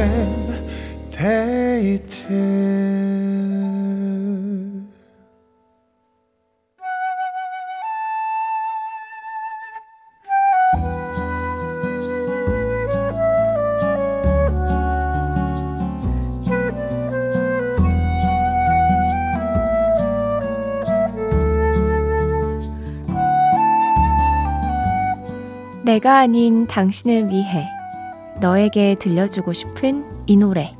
FM 데이트. 내가 아닌 당신을 위해 너에게 들려주고 싶은 이 노래.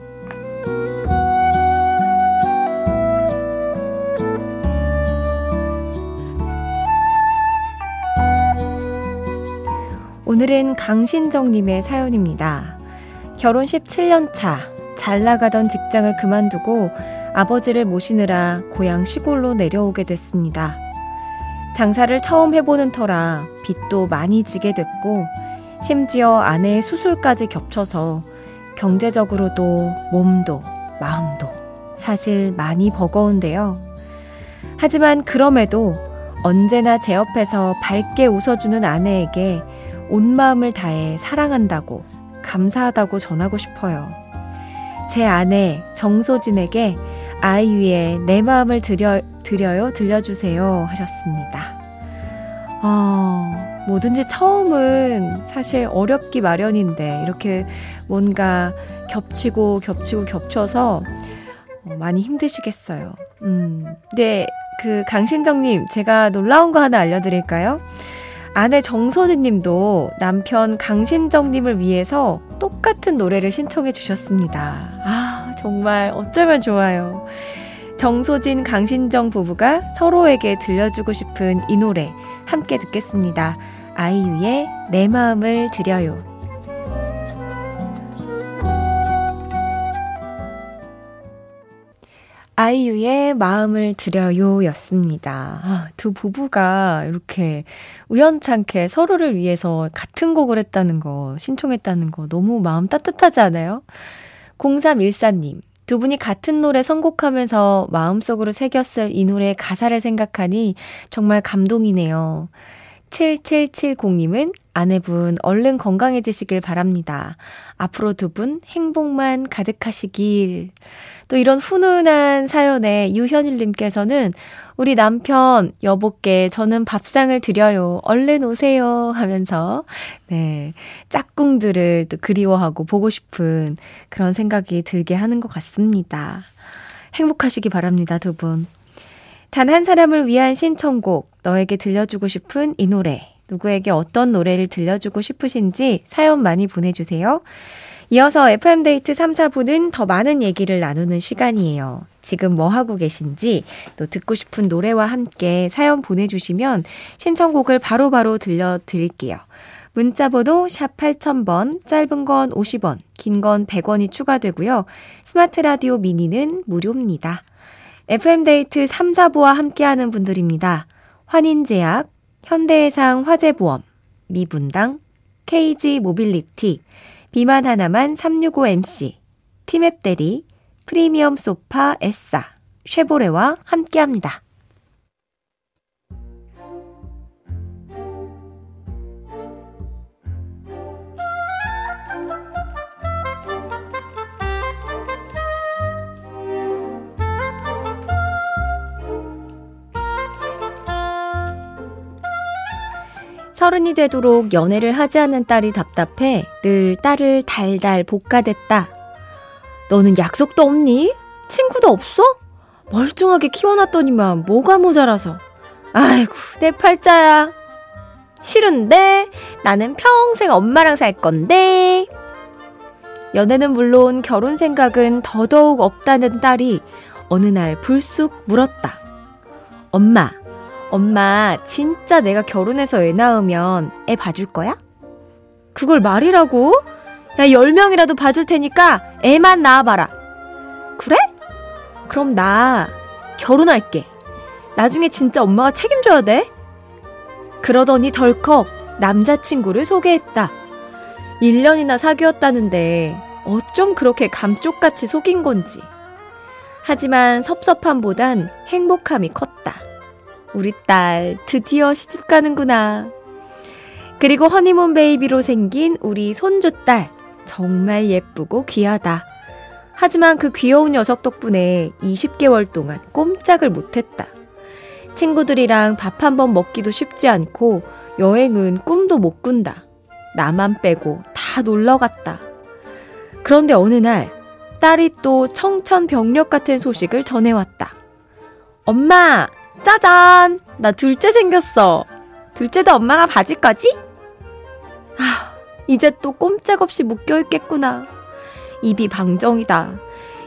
오늘은 강신정님의 사연입니다. 결혼 17년 차, 잘 나가던 직장을 그만두고 아버지를 모시느라 고향 시골로 내려오게 됐습니다. 장사를 처음 해보는 터라 빚도 많이 지게 됐고, 심지어 아내의 수술까지 겹쳐서 경제적으로도 몸도 마음도 사실 많이 버거운데요. 하지만 그럼에도 언제나 제 옆에서 밝게 웃어주는 아내에게 온 마음을 다해 사랑한다고 감사하다고 전하고 싶어요. 제 아내 정소진에게 아이유의 내 마음을 드려, 드려요, 들려주세요 하셨습니다. 어, 뭐든지 처음은 사실 어렵기 마련인데 이렇게 뭔가 겹치고 겹치고 겹쳐서 어, 많이 힘드시겠어요. 음, 근데 그 강신정님 제가 놀라운 거 하나 알려드릴까요? 아내 정소진 님도 남편 강신정 님을 위해서 똑같은 노래를 신청해 주셨습니다. 아, 정말 어쩌면 좋아요. 정소진, 강신정 부부가 서로에게 들려주고 싶은 이 노래 함께 듣겠습니다. 아이유의 내 마음을 드려요. 아이유의 마음을 드려요 였습니다. 아, 두 부부가 이렇게 우연찮게 서로를 위해서 같은 곡을 했다는 거, 신청했다는 거 너무 마음 따뜻하지 않아요? 0314님, 두 분이 같은 노래 선곡하면서 마음속으로 새겼을 이 노래 가사를 생각하니 정말 감동이네요. 7770님은 아내분 얼른 건강해지시길 바랍니다. 앞으로 두 분 행복만 가득하시길. 또 이런 훈훈한 사연에 유현일님께서는 우리 남편 여보께 저는 밥상을 드려요. 얼른 오세요 하면서 네 짝꿍들을 또 그리워하고 보고 싶은 그런 생각이 들게 하는 것 같습니다. 행복하시기 바랍니다 두 분. 단 한 사람을 위한 신청곡 너에게 들려주고 싶은 이 노래 누구에게 어떤 노래를 들려주고 싶으신지 사연 많이 보내주세요. 이어서 FM데이트 3, 4부는 더 많은 얘기를 나누는 시간이에요. 지금 뭐 하고 계신지, 또 듣고 싶은 노래와 함께 사연 보내주시면 신청곡을 바로바로 바로 들려드릴게요. 문자번호 샵 8000번, 짧은 건 50원, 긴 건 100원이 추가되고요. 스마트 라디오 미니는 무료입니다. FM데이트 3, 4부와 함께하는 분들입니다. 환인제약, 현대해상 화재보험, 미분당, KG 모빌리티, 비만 하나만 365MC, 티맵 대리, 프리미엄 소파 에싸, 쉐보레와 함께합니다. 서른이 되도록 연애를 하지 않는 딸이 답답해 늘 딸을 달달 볶아댔다. 너는 약속도 없니? 친구도 없어? 멀쩡하게 키워놨더니만 뭐가 모자라서. 아이고, 내 팔자야. 싫은데? 나는 평생 엄마랑 살 건데. 연애는 물론 결혼 생각은 더더욱 없다는 딸이 어느 날 불쑥 물었다. 엄마, 엄마, 진짜 내가 결혼해서 애 낳으면 애 봐줄 거야? 그걸 말이라고? 야, 10명이라도 봐줄 테니까 애만 낳아봐라. 그래? 그럼 나 결혼할게. 나중에 진짜 엄마가 책임져야 돼? 그러더니 덜컥 남자친구를 소개했다. 1년이나 사귀었다는데 어쩜 그렇게 감쪽같이 속인 건지. 하지만 섭섭함보단 행복함이 컸다. 우리 딸 드디어 시집 가는구나. 그리고 허니문 베이비로 생긴 우리 손주딸 정말 예쁘고 귀하다. 하지만 그 귀여운 녀석 덕분에 20개월 동안 꼼짝을 못했다. 친구들이랑 밥 한 번 먹기도 쉽지 않고 여행은 꿈도 못 꾼다. 나만 빼고 다 놀러 갔다. 그런데 어느 날 딸이 또 청천벽력 같은 소식을 전해왔다. 엄마, 짜잔! 나 둘째 생겼어. 둘째도 엄마가 봐줄 거지? 아, 이제 또 꼼짝없이 묶여있겠구나. 입이 방정이다.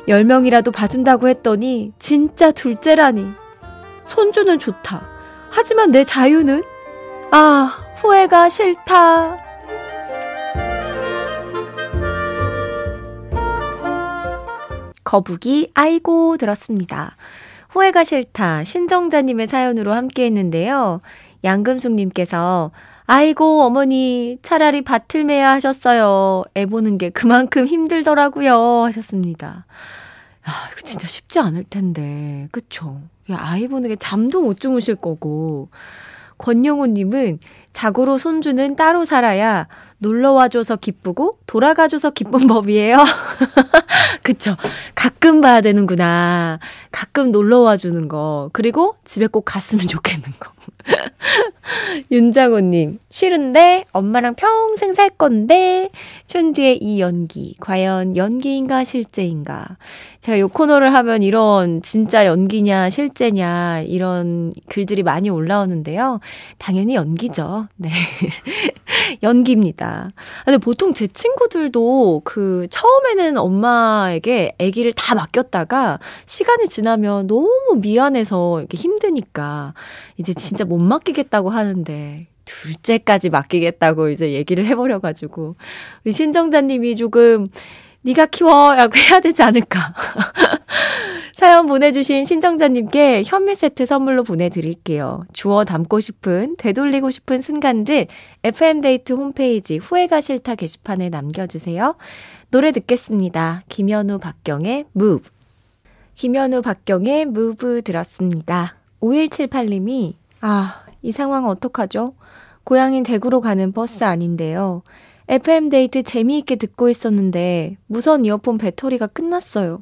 열 명이라도 봐준다고 했더니 진짜 둘째라니. 손주는 좋다. 하지만 내 자유는? 아, 후회가 싫다. 거북이 아이고 들었습니다. 후회가 싫다 신정자님의 사연으로 함께 했는데요. 양금숙님께서 아이고 어머니 차라리 밭을 매야 하셨어요. 애 보는 게 그만큼 힘들더라고요 하셨습니다. 아 이거 진짜 쉽지 않을 텐데 그쵸? 아이 보는 게 잠도 못 주무실 거고 권영호님은 자고로 손주는 따로 살아야 놀러와줘서 기쁘고 돌아가줘서 기쁜 법이에요. 그쵸. 가끔 봐야 되는구나. 가끔 놀러와주는 거. 그리고 집에 꼭 갔으면 좋겠는 거. 윤장호님, 싫은데 엄마랑 평생 살 건데 촌디의 이 연기 과연 연기인가 실제인가? 제가 요 코너를 하면 이런 진짜 연기냐 실제냐 이런 글들이 많이 올라오는데요. 당연히 연기죠. 네. 연기입니다. 근데 보통 제 친구들도 그 처음에는 엄마에게 아기를 다 맡겼다가 시간이 지나면 너무 미안해서 이렇게 힘드니까 이제 진짜 못 맡기겠다고 하는데 둘째까지 맡기겠다고 이제 얘기를 해버려가지고 우리 신정자님이 조금 네가 키워라고 해야 되지 않을까. 사연 보내주신 신정자님께 현미 세트 선물로 보내드릴게요. 주워 담고 싶은, 되돌리고 싶은 순간들 FM데이트 홈페이지 후회가 싫다 게시판에 남겨주세요. 노래 듣겠습니다. 김현우 박경의 Move. 김현우 박경의 Move 들었습니다. 5178님이 아, 이 상황 어떡하죠? 고향인 대구로 가는 버스 안인데요. FM데이트 재미있게 듣고 있었는데 무선 이어폰 배터리가 끝났어요.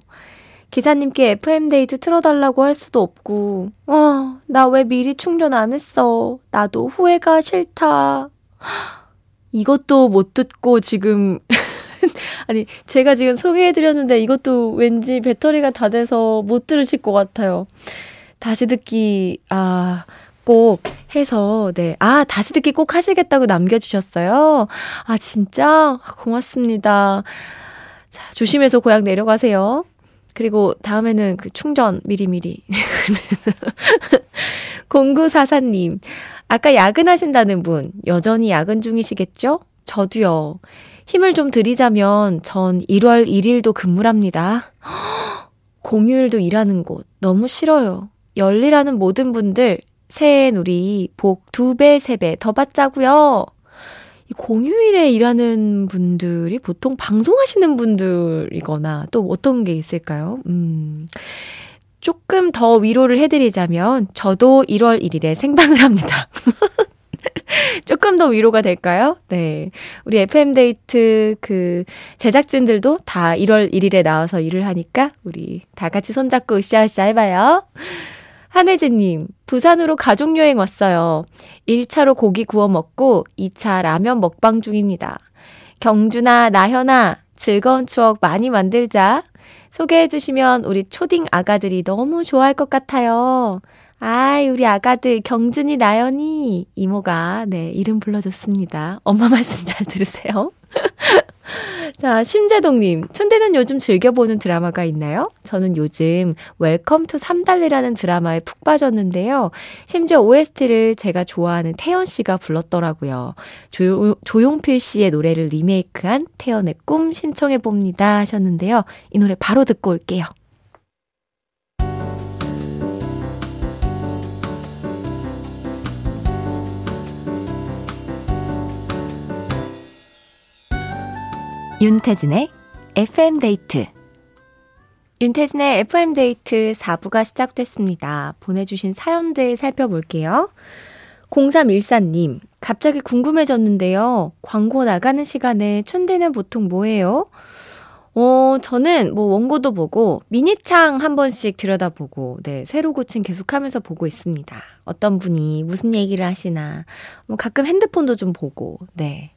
기사님께 FM데이트 틀어달라고 할 수도 없고, 와, 나 왜 미리 충전 안 했어. 나도 후회가 싫다. 이것도 못 듣고 지금, 아니, 제가 지금 소개해드렸는데 이것도 왠지 배터리가 다 돼서 못 들으실 것 같아요. 다시 듣기, 아, 꼭 해서, 네. 아, 다시 듣기 꼭 하시겠다고 남겨 주셨어요. 아, 진짜? 고맙습니다. 자, 조심해서 고향 내려가세요. 그리고 다음에는 그 충전 미리미리. 0944님, 아까 야근하신다는 분, 여전히 야근 중이시겠죠? 저도요. 힘을 좀 드리자면 전 1월 1일도 근무랍니다. 공휴일도 일하는 곳 너무 싫어요. 열일하는 모든 분들 새해엔 우리 복 두 배, 세 배 더 받자고요. 공휴일에 일하는 분들이 보통 방송하시는 분들이거나 또 어떤 게 있을까요? 음. 조금 더 위로를 해드리자면 저도 1월 1일에 생방을 합니다. 조금 더 위로가 될까요? 네. 우리 FM데이트 그 제작진들도 다 1월 1일에 나와서 일을 하니까 우리 다 같이 손잡고 으쌰으쌰 해봐요. 한혜진님, 부산으로 가족여행 왔어요. 1차로 고기 구워 먹고 2차 라면 먹방 중입니다. 경주나 나현아, 즐거운 추억 많이 만들자. 소개해 주시면 우리 초딩 아가들이 너무 좋아할 것 같아요. 아이, 우리 아가들 경준이, 나연이 이모가 네, 이름 불러줬습니다. 엄마 말씀 잘 들으세요. 자, 심재동님, 춘대는 요즘 즐겨보는 드라마가 있나요? 저는 요즘 Welcome to 삼달리라는 드라마에 푹 빠졌는데요. 심지어 OST를 제가 좋아하는 태연 씨가 불렀더라고요. 조, 조용필 씨의 노래를 리메이크한 태연의 꿈 신청해봅니다 하셨는데요. 이 노래 바로 듣고 올게요. 윤태진의 FM데이트 윤태진의 FM데이트 4부가 시작됐습니다. 보내주신 사연들 살펴볼게요. 0314님, 갑자기 궁금해졌는데요. 광고 나가는 시간에 춘대는 보통 뭐예요? 어, 저는 뭐 원고도 보고 미니창 한 번씩 들여다보고 네, 새로 고침 계속하면서 보고 있습니다. 어떤 분이 무슨 얘기를 하시나. 뭐 가끔 핸드폰도 좀 보고. 네.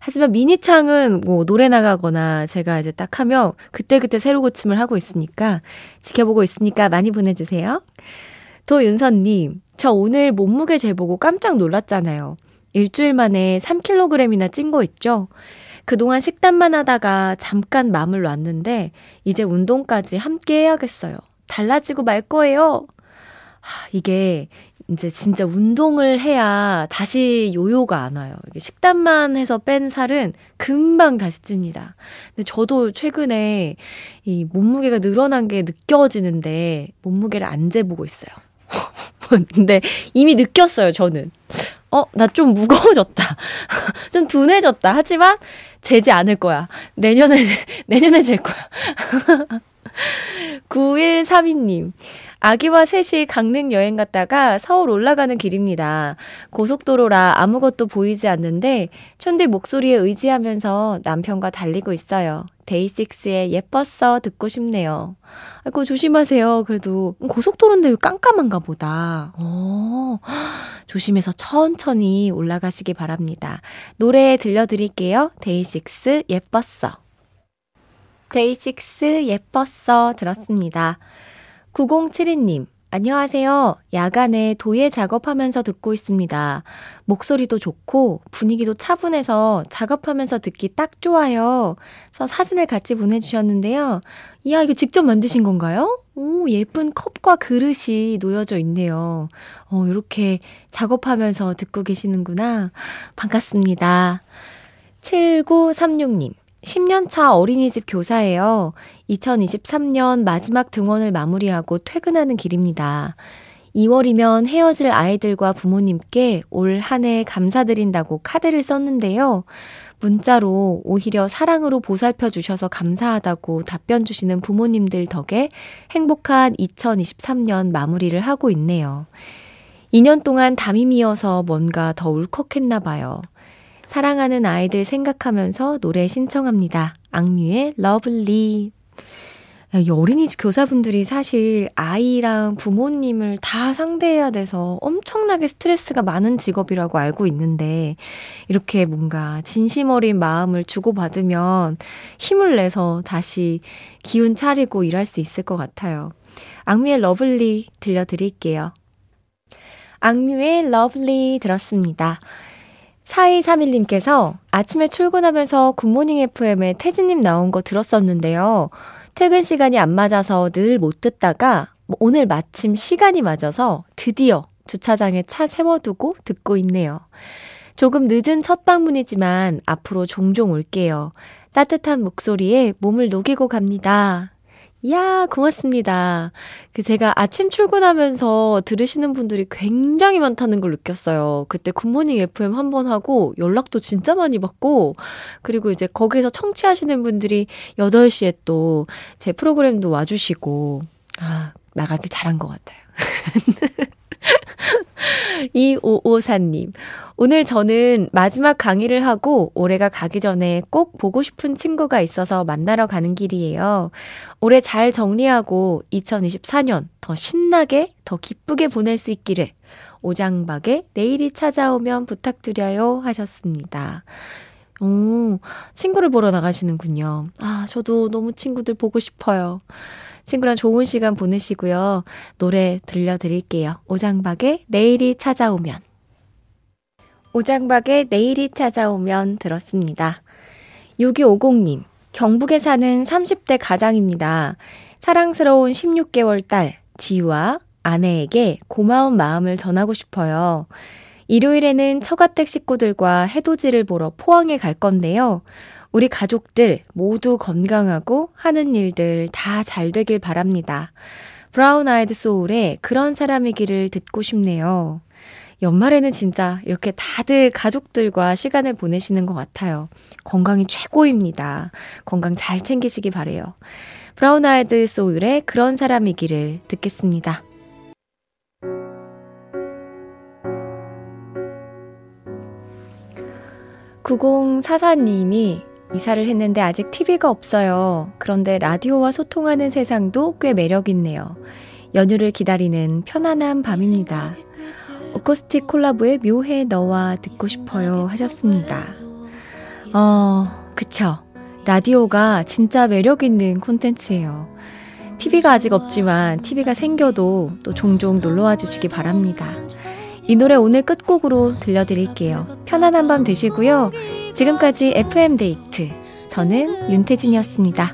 하지만 미니창은 뭐 노래 나가거나 제가 이제 딱 하면 그때그때 새로 고침을 하고 있으니까 지켜보고 있으니까 많이 보내주세요. 도윤선님, 저 오늘 몸무게 재보고 깜짝 놀랐잖아요. 일주일 만에 3kg이나 찐 거 있죠? 그동안 식단만 하다가 잠깐 마음을 놨는데 이제 운동까지 함께 해야겠어요. 달라지고 말 거예요. 하, 이게 이제 진짜 운동을 해야 다시 요요가 안 와요. 식단만 해서 뺀 살은 금방 다시 찝니다. 근데 저도 최근에 이 몸무게가 늘어난 게 느껴지는데 몸무게를 안 재보고 있어요. 근데 이미 느꼈어요, 저는. 어, 나 좀 무거워졌다. 좀 둔해졌다. 하지만 재지 않을 거야. 내년에, 내년에 잴 거야. 9132님. 아기와 셋이 강릉 여행 갔다가 서울 올라가는 길입니다. 고속도로라 아무것도 보이지 않는데 촌대 목소리에 의지하면서 남편과 달리고 있어요. 데이식스의 예뻤어 듣고 싶네요. 아이고 조심하세요. 그래도 고속도로인데 왜 깜깜한가 보다. 어, 조심해서 천천히 올라가시기 바랍니다. 노래 들려드릴게요. 데이식스 예뻤어. 데이식스 예뻤어 들었습니다. 9072님, 안녕하세요. 야간에 도예 작업하면서 듣고 있습니다. 목소리도 좋고 분위기도 차분해서 작업하면서 듣기 딱 좋아요. 그래서 사진을 같이 보내주셨는데요. 이야, 이거 직접 만드신 건가요? 오, 예쁜 컵과 그릇이 놓여져 있네요. 어, 이렇게 작업하면서 듣고 계시는구나. 반갑습니다. 7936님, 10년차 어린이집 교사예요. 2023년 마지막 등원을 마무리하고 퇴근하는 길입니다. 2월이면 헤어질 아이들과 부모님께 올 한 해 감사드린다고 카드를 썼는데요. 문자로 오히려 사랑으로 보살펴 주셔서 감사하다고 답변 주시는 부모님들 덕에 행복한 2023년 마무리를 하고 있네요. 2년 동안 담임이어서 뭔가 더 울컥했나 봐요. 사랑하는 아이들 생각하면서 노래 신청합니다. 악뮤의 Love Lee. 이 어린이집 교사분들이 사실 아이랑 부모님을 다 상대해야 돼서 엄청나게 스트레스가 많은 직업이라고 알고 있는데 이렇게 뭔가 진심 어린 마음을 주고받으면 힘을 내서 다시 기운 차리고 일할 수 있을 것 같아요. 악뮤의 Love Lee 들려드릴게요. 악뮤의 Love Lee 들었습니다. 4231님께서 아침에 출근하면서 굿모닝 FM에 태진님 나온 거 들었었는데요. 퇴근 시간이 안 맞아서 늘 못 듣다가 뭐 오늘 마침 시간이 맞아서 드디어 주차장에 차 세워두고 듣고 있네요. 조금 늦은 첫 방문이지만 앞으로 종종 올게요. 따뜻한 목소리에 몸을 녹이고 갑니다. 이야, 고맙습니다. 그 제가 아침 출근하면서 들으시는 분들이 굉장히 많다는 걸 느꼈어요. 그때 굿모닝 FM 한 번 하고 연락도 진짜 많이 받고 그리고 이제 거기서 청취하시는 분들이 8시에 또 제 프로그램도 와주시고 아, 나가길 잘한 것 같아요. 2554님. 오늘 저는 마지막 강의를 하고 올해가 가기 전에 꼭 보고 싶은 친구가 있어서 만나러 가는 길이에요. 올해 잘 정리하고 2024년 더 신나게, 더 기쁘게 보낼 수 있기를 오장박에 내일이 찾아오면 부탁드려요 하셨습니다. 오, 친구를 보러 나가시는군요. 아, 저도 너무 친구들 보고 싶어요. 친구랑 좋은 시간 보내시고요. 노래 들려드릴게요. 오장박의 내일이 찾아오면. 오장박의 내일이 찾아오면 들었습니다. 6250님, 경북에 사는 30대 가장입니다. 사랑스러운 16개월 딸, 지유와 아내에게 고마운 마음을 전하고 싶어요. 일요일에는 처가댁 식구들과 해돋이를 보러 포항에 갈 건데요. 우리 가족들 모두 건강하고 하는 일들 다 잘 되길 바랍니다. 브라운 아이드 소울의 그런 사람이기를 듣고 싶네요. 연말에는 진짜 이렇게 다들 가족들과 시간을 보내시는 것 같아요. 건강이 최고입니다. 건강 잘 챙기시기 바래요. 브라운 아이드 소울의 그런 사람이기를 듣겠습니다. 9044님이 이사를 했는데 아직 TV가 없어요. 그런데 라디오와 소통하는 세상도 꽤 매력있네요. 연휴를 기다리는 편안한 밤입니다. 오코스틱 콜라보의 묘해 너와 듣고 싶어요 하셨습니다. 어, 그쵸. 라디오가 진짜 매력있는 콘텐츠예요. TV가 아직 없지만 TV가 생겨도 또 종종 놀러와 주시기 바랍니다. 이 노래 오늘 끝곡으로 들려드릴게요. 편안한 밤 되시고요. 지금까지 FM데이트. 저는 윤태진이었습니다.